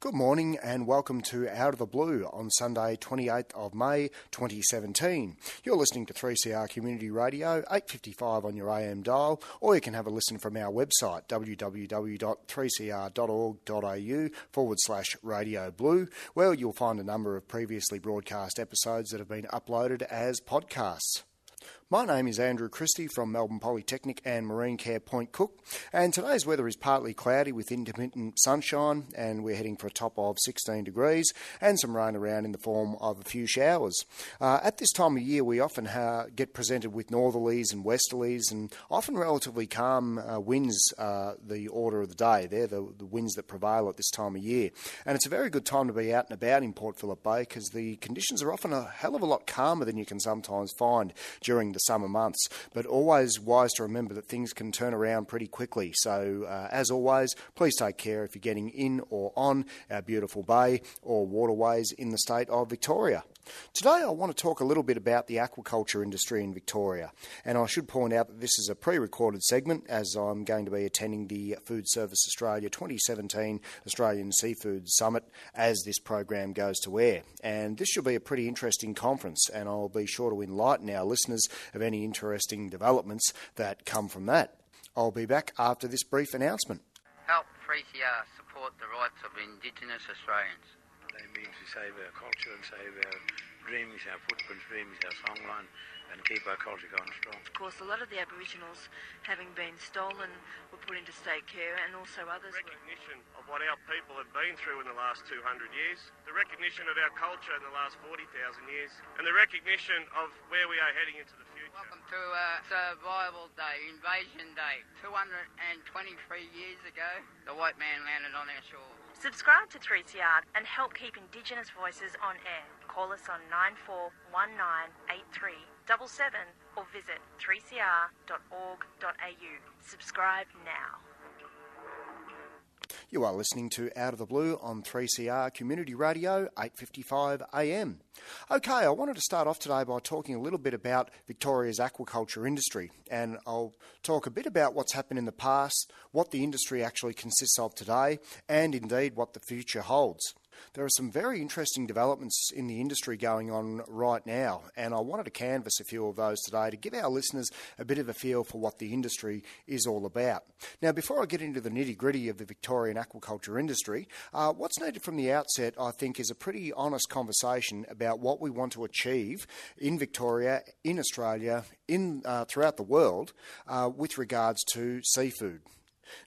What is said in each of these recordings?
Good morning and welcome to Out of the Blue on Sunday, 28th of May 2017. You're listening to 3CR Community Radio, 855 on your AM dial, or you can have a listen from our website, www.3cr.org.au forward slash radio blue, where you'll find a number of previously broadcast episodes that have been uploaded as podcasts. My name is Andrew Christie from Melbourne Polytechnic and Marine Care Point Cook, and today's weather is partly cloudy with intermittent sunshine, and we're heading for a top of 16 degrees and some rain around in the form of a few showers. Uh, at this time of year, we often ha- get presented with northerlies and westerlies, and often relatively calm uh, winds uh, the order of the day. They're the, the winds that prevail at this time of year, and it's a very good time to be out and about in Port Phillip Bay because the conditions are often a hell of a lot calmer than you can sometimes find during the summer months. But always wise to remember that things can turn around pretty quickly. So, uh, as always, please take care if you're getting in or on our beautiful bay or waterways in the state of Victoria. Today, I want to talk a little bit about the aquaculture industry in Victoria. And I should point out that this is a pre recorded segment as I'm going to be attending the Food Service Australia 2017 Australian Seafood Summit as this program goes to air. And this should be a pretty interesting conference, and I'll be sure to enlighten our listeners of any interesting developments that come from that. I'll be back after this brief announcement. Help 3CR support the rights of Indigenous Australians. Mean to save our culture and save our dreams, our footprints, dreams, our songline, and keep our culture going strong. Of course, a lot of the Aboriginals, having been stolen, were put into state care, and also others. Recognition of what our people have been through in the last 200 years, the recognition of our culture in the last 40,000 years, and the recognition of where we are heading into the future. Welcome to uh, Survival Day, Invasion Day. 223 years ago, the white man landed on our shores. Subscribe to 3CR and help keep Indigenous voices on air. Call us on 94198377 or visit 3cr.org.au. Subscribe now. You are listening to Out of the Blue on 3CR Community Radio, 8:55 AM. Okay, I wanted to start off today by talking a little bit about Victoria's aquaculture industry, and I'll talk a bit about what's happened in the past, what the industry actually consists of today, and indeed what the future holds. There are some very interesting developments in the industry going on right now, and I wanted to canvass a few of those today to give our listeners a bit of a feel for what the industry is all about. Now, before I get into the nitty gritty of the Victorian aquaculture industry, uh, what's needed from the outset, I think, is a pretty honest conversation about what we want to achieve in Victoria, in Australia, in uh, throughout the world, uh, with regards to seafood.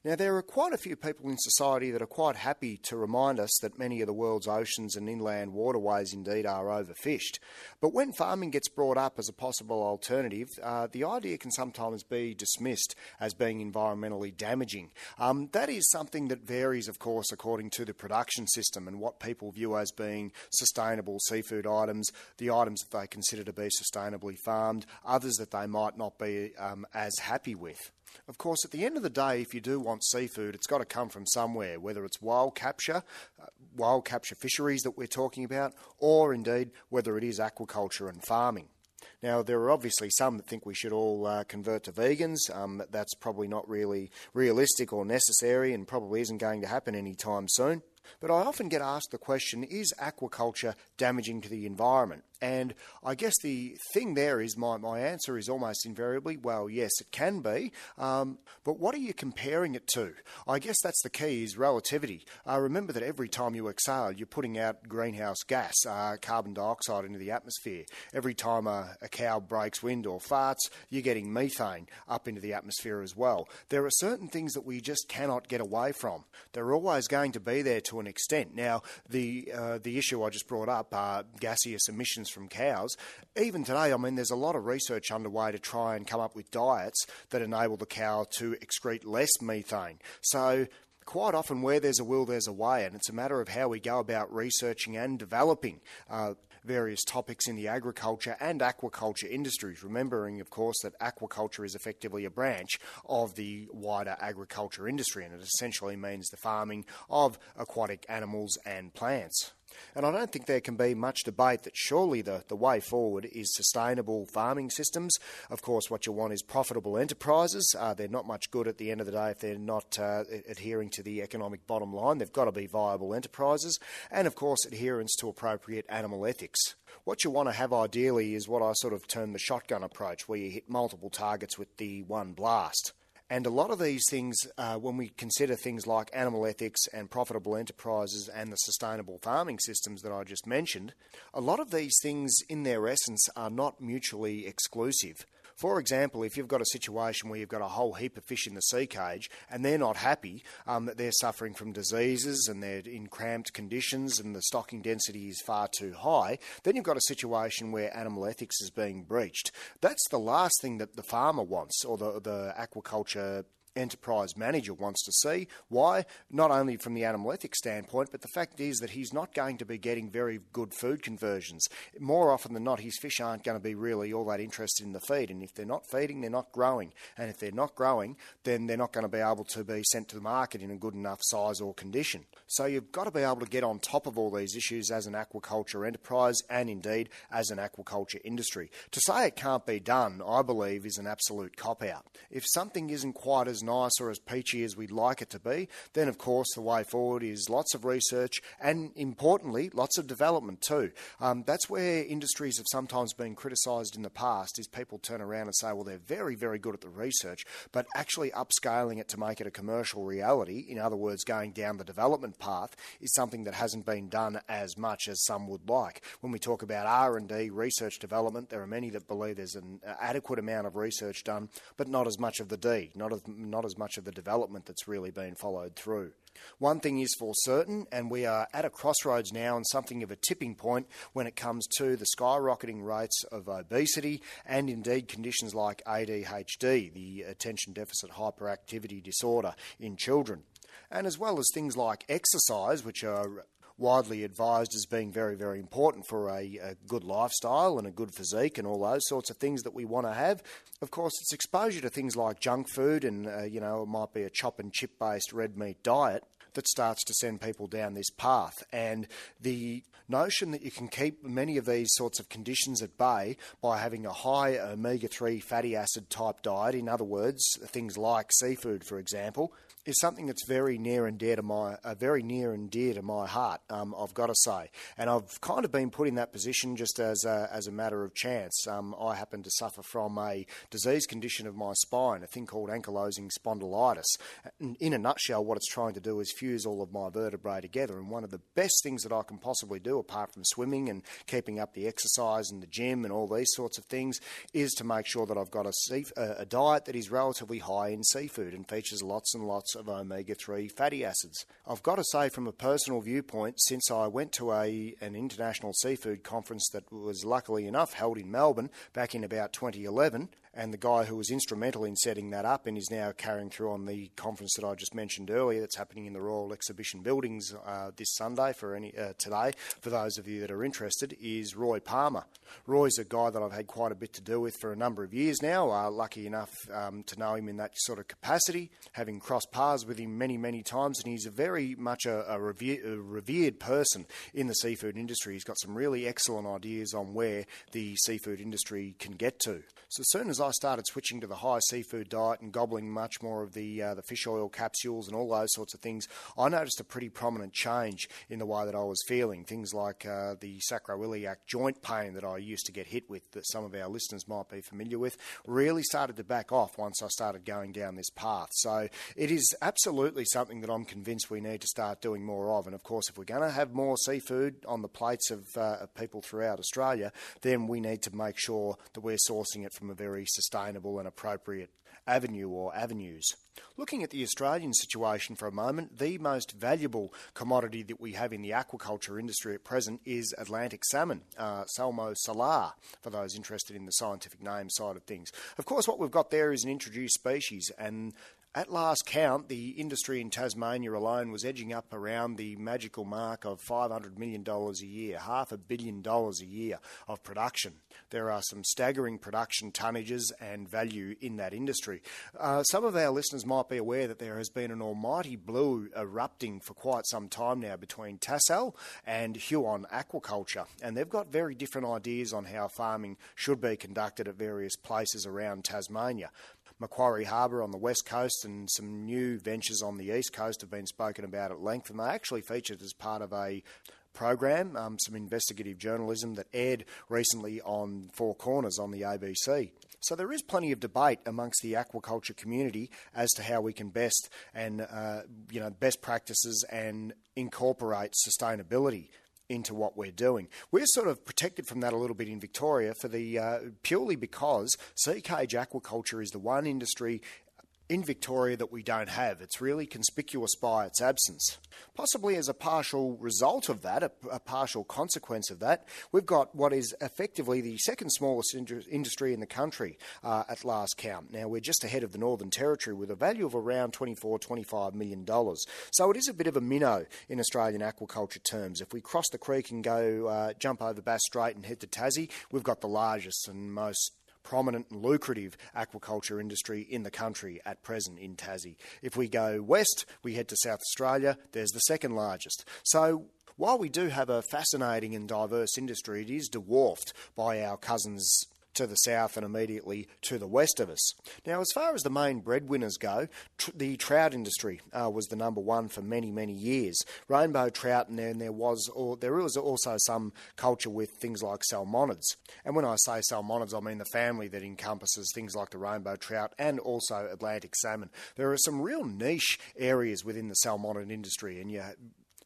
Now, there are quite a few people in society that are quite happy to remind us that many of the world's oceans and inland waterways indeed are overfished. But when farming gets brought up as a possible alternative, uh, the idea can sometimes be dismissed as being environmentally damaging. Um, that is something that varies, of course, according to the production system and what people view as being sustainable seafood items, the items that they consider to be sustainably farmed, others that they might not be um, as happy with. Of course, at the end of the day, if you do want seafood, it's got to come from somewhere, whether it's wild capture, uh, wild capture fisheries that we're talking about, or indeed whether it is aquaculture and farming. Now, there are obviously some that think we should all uh, convert to vegans. Um, that's probably not really realistic or necessary and probably isn't going to happen anytime soon. But I often get asked the question is aquaculture damaging to the environment? And I guess the thing there is my, my answer is almost invariably, well, yes, it can be. Um, but what are you comparing it to? I guess that's the key is relativity. Uh, remember that every time you exhale, you're putting out greenhouse gas, uh, carbon dioxide into the atmosphere. Every time a, a cow breaks wind or farts, you're getting methane up into the atmosphere as well. There are certain things that we just cannot get away from. They're always going to be there to an extent. Now, the, uh, the issue I just brought up, uh, gaseous emissions from cows. Even today, I mean, there's a lot of research underway to try and come up with diets that enable the cow to excrete less methane. So, quite often, where there's a will, there's a way, and it's a matter of how we go about researching and developing uh, various topics in the agriculture and aquaculture industries. Remembering, of course, that aquaculture is effectively a branch of the wider agriculture industry, and it essentially means the farming of aquatic animals and plants. And I don't think there can be much debate that surely the, the way forward is sustainable farming systems. Of course, what you want is profitable enterprises. Uh, they're not much good at the end of the day if they're not uh, adhering to the economic bottom line. They've got to be viable enterprises. And of course, adherence to appropriate animal ethics. What you want to have ideally is what I sort of term the shotgun approach, where you hit multiple targets with the one blast. And a lot of these things, uh, when we consider things like animal ethics and profitable enterprises and the sustainable farming systems that I just mentioned, a lot of these things in their essence are not mutually exclusive. For example, if you've got a situation where you've got a whole heap of fish in the sea cage and they're not happy, um, that they're suffering from diseases and they're in cramped conditions and the stocking density is far too high, then you've got a situation where animal ethics is being breached. That's the last thing that the farmer wants or the, the aquaculture enterprise manager wants to see. Why? Not only from the animal ethics standpoint, but the fact is that he's not going to be getting very good food conversions. More often than not, his fish aren't going to be really all that interested in the feed. And if they're not feeding, they're not growing. And if they're not growing, then they're not going to be able to be sent to the market in a good enough size or condition. So you've got to be able to get on top of all these issues as an aquaculture enterprise and indeed as an aquaculture industry. To say it can't be done, I believe, is an absolute cop out. If something isn't quite as nice or as peachy as we'd like it to be, then of course the way forward is lots of research and importantly, lots of development too. Um, that's where industries have sometimes been criticised in the past is people turn around and say, well, they're very, very good at the research, but actually upscaling it to make it a commercial reality, in other words, going down the development path, is something that hasn't been done as much as some would like. When we talk about R&D, research development, there are many that believe there's an adequate amount of research done, but not as much of the D, not as, not not as much of the development that's really been followed through. One thing is for certain, and we are at a crossroads now and something of a tipping point when it comes to the skyrocketing rates of obesity and indeed conditions like ADHD, the attention deficit hyperactivity disorder in children. And as well as things like exercise, which are widely advised as being very, very important for a, a good lifestyle and a good physique and all those sorts of things that we want to have. Of course, it's exposure to things like junk food and, uh, you know, it might be a chop and chip based red meat diet that starts to send people down this path. And the notion that you can keep many of these sorts of conditions at bay by having a high omega 3 fatty acid type diet, in other words, things like seafood, for example, is something that's very near and dear to my uh, very near and dear to my heart. Um, I've got to say, and I've kind of been put in that position just as a, as a matter of chance. Um, I happen to suffer from a disease condition of my spine, a thing called ankylosing spondylitis. In a nutshell, what it's trying to do is fuse all of my vertebrae together. And one of the best things that I can possibly do, apart from swimming and keeping up the exercise and the gym and all these sorts of things, is to make sure that I've got a, a diet that is relatively high in seafood and features lots and lots of omega 3 fatty acids. I've got to say, from a personal viewpoint, since I went to a, an international seafood conference that was luckily enough held in Melbourne back in about 2011, and the guy who was instrumental in setting that up and is now carrying through on the conference that I just mentioned earlier that's happening in the Royal Exhibition Buildings uh, this Sunday for any uh, today for those of you that are interested is Roy Palmer. Roy's a guy that I've had quite a bit to do with for a number of years now. Uh, lucky enough um, to know him in that sort of capacity, having crossed paths with him many many times, and he's a very much a, a, revere, a revered person in the seafood industry. He's got some really excellent ideas on where the seafood industry can get to. So as soon as I started switching to the high seafood diet and gobbling much more of the uh, the fish oil capsules and all those sorts of things, I noticed a pretty prominent change in the way that I was feeling. Things like uh, the sacroiliac joint pain that I used to get hit with, that some of our listeners might be familiar with, really started to back off once I started going down this path. So it is absolutely something that I'm convinced we need to start doing more of. And of course, if we're going to have more seafood on the plates of, uh, of people throughout Australia, then we need to make sure that we're sourcing it from a very sustainable and appropriate avenue or avenues. Looking at the Australian situation for a moment, the most valuable commodity that we have in the aquaculture industry at present is Atlantic salmon, uh, Salmo salar, for those interested in the scientific name side of things. Of course, what we've got there is an introduced species, and at last count, the industry in Tasmania alone was edging up around the magical mark of $500 million a year, half a billion dollars a year of production. There are some staggering production tonnages and value in that industry. Uh, some of our listeners might be aware that there has been an almighty blue erupting for quite some time now between Tassal and Huon Aquaculture, and they've got very different ideas on how farming should be conducted at various places around Tasmania. Macquarie Harbour on the west coast and some new ventures on the east coast have been spoken about at length, and they actually featured as part of a program, um, some investigative journalism that aired recently on Four Corners on the ABC. So there is plenty of debate amongst the aquaculture community as to how we can best and uh, you know best practices and incorporate sustainability into what we're doing. We're sort of protected from that a little bit in Victoria for the uh, purely because cage aquaculture is the one industry in Victoria that we don't have. It's really conspicuous by its absence. Possibly as a partial result of that, a, a, partial consequence of that, we've got what is effectively the second smallest industry in the country uh, at last count. Now, we're just ahead of the Northern Territory with a value of around 24, 25 million dollars. So it is a bit of a minnow in Australian aquaculture terms. If we cross the creek and go uh, jump over Bass Strait and head to Tassie, we've got the largest and most prominent and lucrative aquaculture industry in the country at present in Tassie. If we go west, we head to South Australia, there's the second largest. So while we do have a fascinating and diverse industry, it is dwarfed by our cousins to the south and immediately to the west of us. Now, as far as the main breadwinners go, tr- the trout industry uh, was the number one for many, many years. Rainbow trout, and then there was, or there was also some culture with things like salmonids. And when I say salmonids, I mean the family that encompasses things like the rainbow trout and also Atlantic salmon. There are some real niche areas within the salmonid industry, and you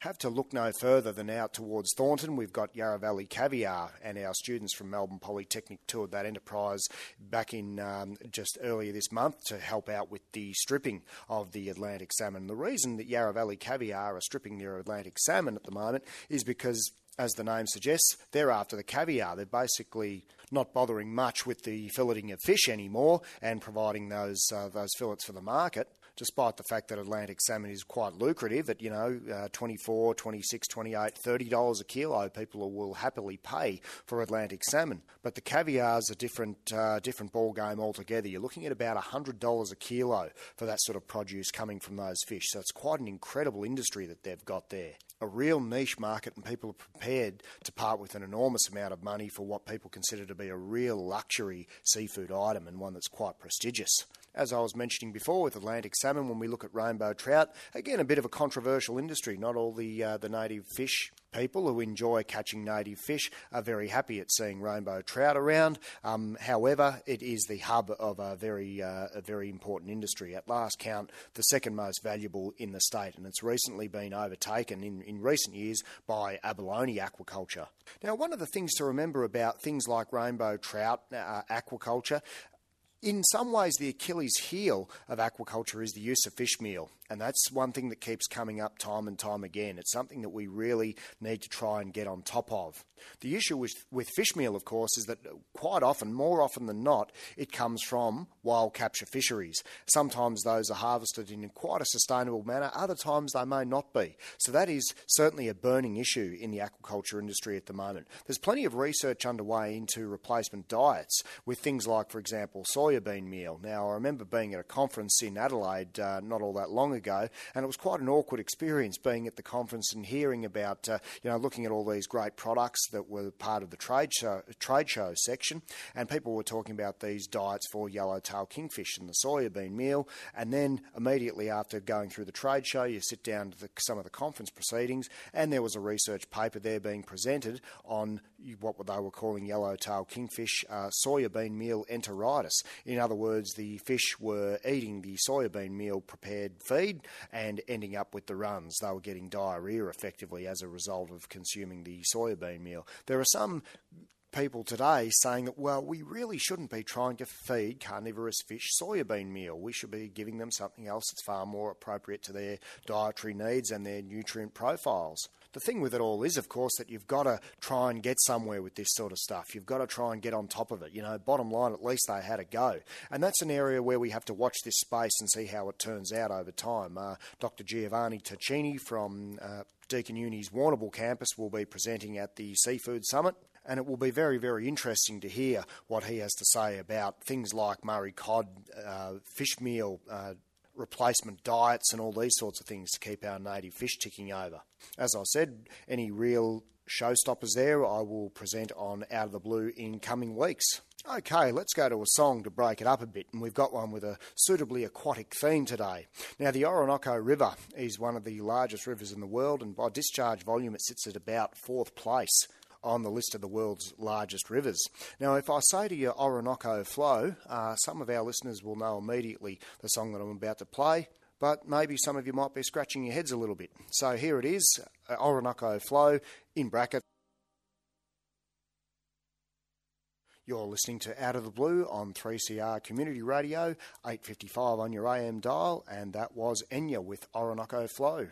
have to look no further than out towards Thornton. We've got Yarra Valley Caviar, and our students from Melbourne Polytechnic toured that enterprise back in um, just earlier this month to help out with the stripping of the Atlantic salmon. The reason that Yarra Valley Caviar are stripping their Atlantic salmon at the moment is because as the name suggests, they're after the caviar. They're basically not bothering much with the filleting of fish anymore and providing those uh, those fillets for the market despite the fact that Atlantic salmon is quite lucrative at, you know, uh, 24 26 28 $30 a kilo, people will happily pay for Atlantic salmon. But the caviar is a different, uh, different ball game altogether. You're looking at about $100 a kilo for that sort of produce coming from those fish. So it's quite an incredible industry that they've got there. A real niche market, and people are prepared to part with an enormous amount of money for what people consider to be a real luxury seafood item and one that's quite prestigious. As I was mentioning before with Atlantic salmon, when we look at rainbow trout, again a bit of a controversial industry. Not all the uh, the native fish people who enjoy catching native fish are very happy at seeing rainbow trout around. Um, however, it is the hub of a very uh, a very important industry. At last count, the second most valuable in the state, and it's recently been overtaken in, in recent years by abalone aquaculture. Now, one of the things to remember about things like rainbow trout uh, aquaculture in some ways, the Achilles heel of aquaculture is the use of fish meal. And that's one thing that keeps coming up time and time again. It's something that we really need to try and get on top of. The issue with, with fish meal, of course, is that quite often, more often than not, it comes from wild capture fisheries. Sometimes those are harvested in quite a sustainable manner, other times they may not be. So that is certainly a burning issue in the aquaculture industry at the moment. There's plenty of research underway into replacement diets with things like, for example, soybean meal. Now, I remember being at a conference in Adelaide uh, not all that long ago, and it was quite an awkward experience being at the conference and hearing about, uh, you know, looking at all these great products that were part of the trade show, trade show section, and people were talking about these diets for yellowtail kingfish and the soya bean meal, and then immediately after going through the trade show, you sit down to the, some of the conference proceedings, and there was a research paper there being presented on what they were calling yellowtail kingfish uh, soybean meal enteritis. In other words, the fish were eating the soybean meal prepared feed and ending up with the runs. They were getting diarrhea effectively as a result of consuming the soybean meal. There are some people today saying that, well, we really shouldn't be trying to feed carnivorous fish soybean meal. We should be giving them something else that's far more appropriate to their dietary needs and their nutrient profiles. The thing with it all is, of course, that you've got to try and get somewhere with this sort of stuff. You've got to try and get on top of it. You know, bottom line, at least they had a go. And that's an area where we have to watch this space and see how it turns out over time. Uh, Dr. Giovanni Turchini from uh, Deakin Uni's Warrnambool campus will be presenting at the Seafood Summit and it will be very, very interesting to hear what he has to say about things like Murray cod, uh, fish meal, uh, replacement diets, and all these sorts of things to keep our native fish ticking over. As I said, any real showstoppers there I will present on Out of the Blue in coming weeks. Okay, let's go to a song to break it up a bit, and we've got one with a suitably aquatic theme today. Now, the Orinoco River is one of the largest rivers in the world, and by discharge volume, it sits at about fourth place on the list of the world's largest rivers. Now, if I say to you Orinoco Flow, uh, some of our listeners will know immediately the song that I'm about to play, but maybe some of you might be scratching your heads a little bit. So here it is uh, Orinoco Flow in brackets. You're listening to Out of the Blue on 3CR Community Radio, 855 on your AM dial, and that was Enya with Orinoco Flow.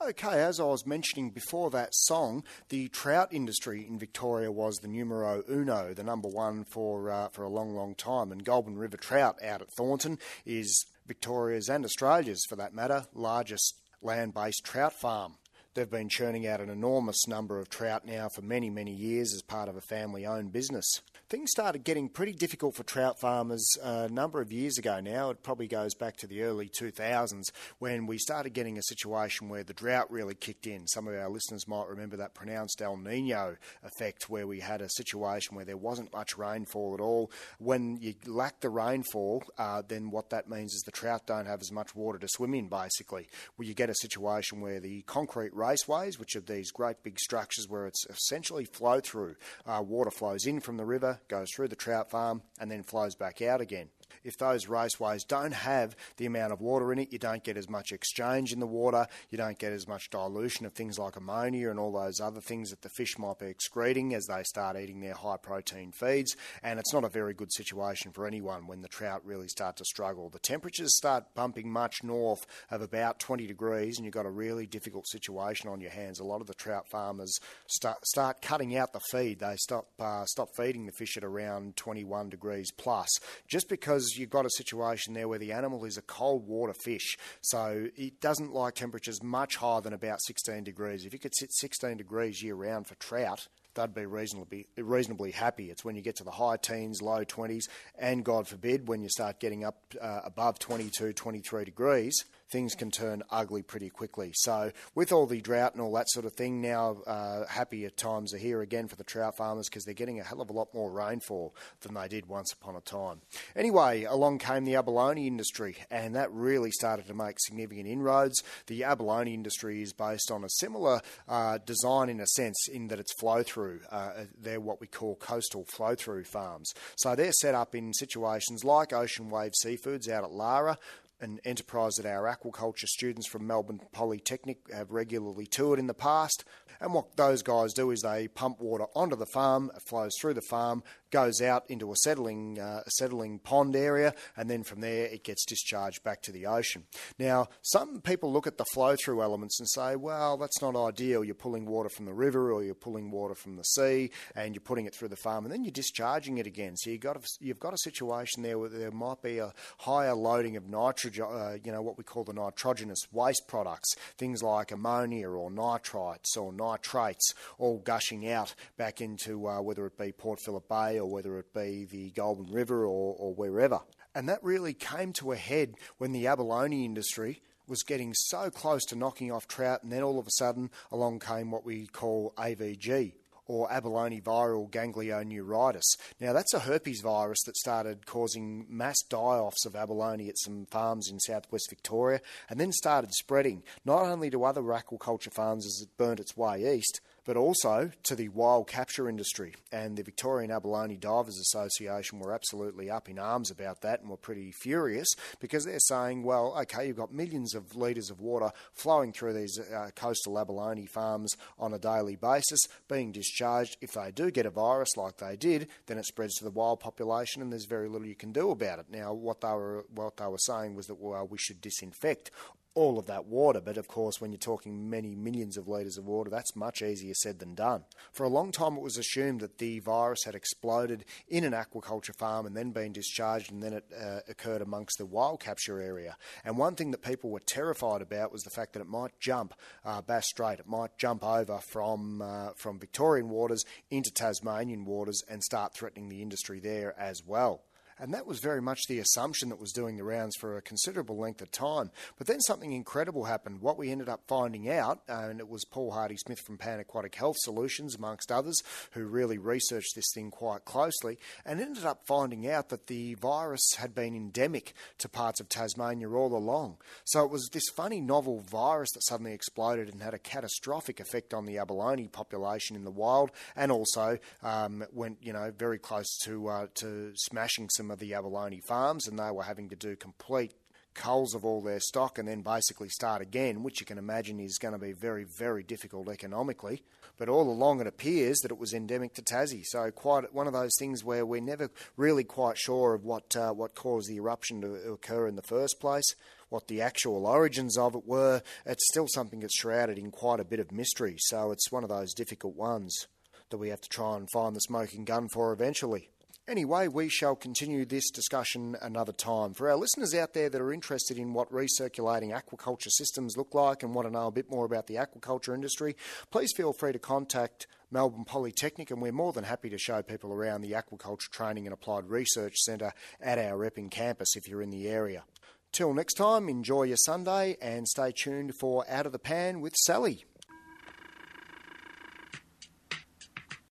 Okay, as I was mentioning before that song, the trout industry in Victoria was the numero uno, the number one for uh, for a long, long time. And Goulburn River Trout out at Thornton is Victoria's and Australia's, for that matter, largest land-based trout farm. They've been churning out an enormous number of trout now for many, many years as part of a family owned business things started getting pretty difficult for trout farmers a number of years ago now. It probably goes back to the early 2000s when we started getting a situation where the drought really kicked in. Some of our listeners might remember that pronounced El Nino effect where we had a situation where there wasn't much rainfall at all. When you lack the rainfall, uh, then what that means is the trout don't have as much water to swim in, basically. Where you get a situation where the concrete raceways, which are these great big structures where it's essentially flow through, uh, water flows in from the river, goes through the trout farm, and then flows back out again if those raceways don't have the amount of water in it, you don't get as much exchange in the water, you don't get as much dilution of things like ammonia and all those other things that the fish might be excreting as they start eating their high protein feeds. And it's not a very good situation for anyone when the trout really start to struggle. The temperatures start bumping much north of about 20 degrees, and you've got a really difficult situation on your hands. A lot of the trout farmers start, start cutting out the feed. They stop, uh, stop feeding the fish at around 21 degrees plus, just because because you've got a situation there where the animal is a cold water fish, so it doesn't like temperatures much higher than about 16 degrees. If you could sit 16 degrees year round for trout, they'd be reasonably reasonably happy. It's when you get to the high teens, low 20s, and God forbid when you start getting up uh, above 22, 23 degrees things can turn ugly pretty quickly. So, with all the drought and all that sort of thing, now uh, happier times are here again for the trout farmers because they're getting a hell of a lot more rainfall than they did once upon a time. Anyway, along came the abalone industry, and that really started to make significant inroads. The abalone industry is based on a similar uh, design in a sense, in that it's flow through. Uh, they're what we call coastal flow through farms. So, they're set up in situations like Ocean Wave Seafoods out at Lara, an enterprise that our aquaculture students from Melbourne Polytechnic have regularly toured in the past. And what those guys do is they pump water onto the farm, it flows through the farm, goes out into a settling, uh, settling pond area, and then from there it gets discharged back to the ocean. Now, some people look at the flow through elements and say, well, that's not ideal. You're pulling water from the river or you're pulling water from the sea and you're putting it through the farm and then you're discharging it again. So you've got a, you've got a situation there where there might be a higher loading of nitrogen, uh, you know, what we call the nitrogenous waste products, things like ammonia or nitrites or nitrates, all gushing out back into uh, whether it be Port Phillip Bay or whether it be the Goulburn River or, or wherever. And that really came to a head when the abalone industry was getting so close to knocking off trout, and then all of a sudden along came what we call AVG, or abalone viral ganglioneuritis. Now, that's a herpes virus that started causing mass die offs of abalone at some farms in southwest Victoria and then started spreading not only to other aquaculture farms as it burnt its way east, but also to the wild capture industry. And the Victorian Abalone Divers Association were absolutely up in arms about that and were pretty furious because they're saying, well, okay, you've got millions of litres of water flowing through these uh, coastal abalone farms on a daily basis, being discharged. If they do get a virus like they did, then it spreads to the wild population and there's very little you can do about it. Now, what they were, what they were saying was that, well, we should disinfect all of that water. But of course, when you're talking many millions of litres of water, that's much easier said than done. For a long time, it was assumed that the virus had exploded in an aquaculture farm and then been discharged, and then it uh, occurred amongst the wild capture area. And one thing that people were terrified about was the fact that it might jump uh, Bass Strait, it might jump over from uh, from Victorian waters into Tasmanian waters and start threatening the industry there as well. And that was very much the assumption that was doing the rounds for a considerable length of time. But then something incredible happened. What we ended up finding out, uh, and it was Paul Hardy Smith from Pan Aquatic Health Solutions, amongst others, who really researched this thing quite closely, and ended up finding out that the virus had been endemic to parts of Tasmania all along. So it was this funny novel virus that suddenly exploded and had a catastrophic effect on the abalone population in the wild, and also um, went, you know, very close to uh, to smashing some some of the abalone farms, and they were having to do complete culls of all their stock and then basically start again, which you can imagine is going to be very, very difficult economically. But all along, it appears that it was endemic to Tassie. So quite one of those things where we're never really quite sure of what uh, what caused the eruption to occur in the first place. What the actual origins of it were, it's still something that's shrouded in quite a bit of mystery. So it's one of those difficult ones that we have to try and find the smoking gun for eventually. Anyway, we shall continue this discussion another time. For our listeners out there that are interested in what recirculating aquaculture systems look like and want to know a bit more about the aquaculture industry, please feel free to contact Melbourne Polytechnic, and we're more than happy to show people around the Aquaculture Training and Applied Research Centre at our Epping campus if you're in the area. Till next time, enjoy your Sunday and stay tuned for Out of the Pan with Sally.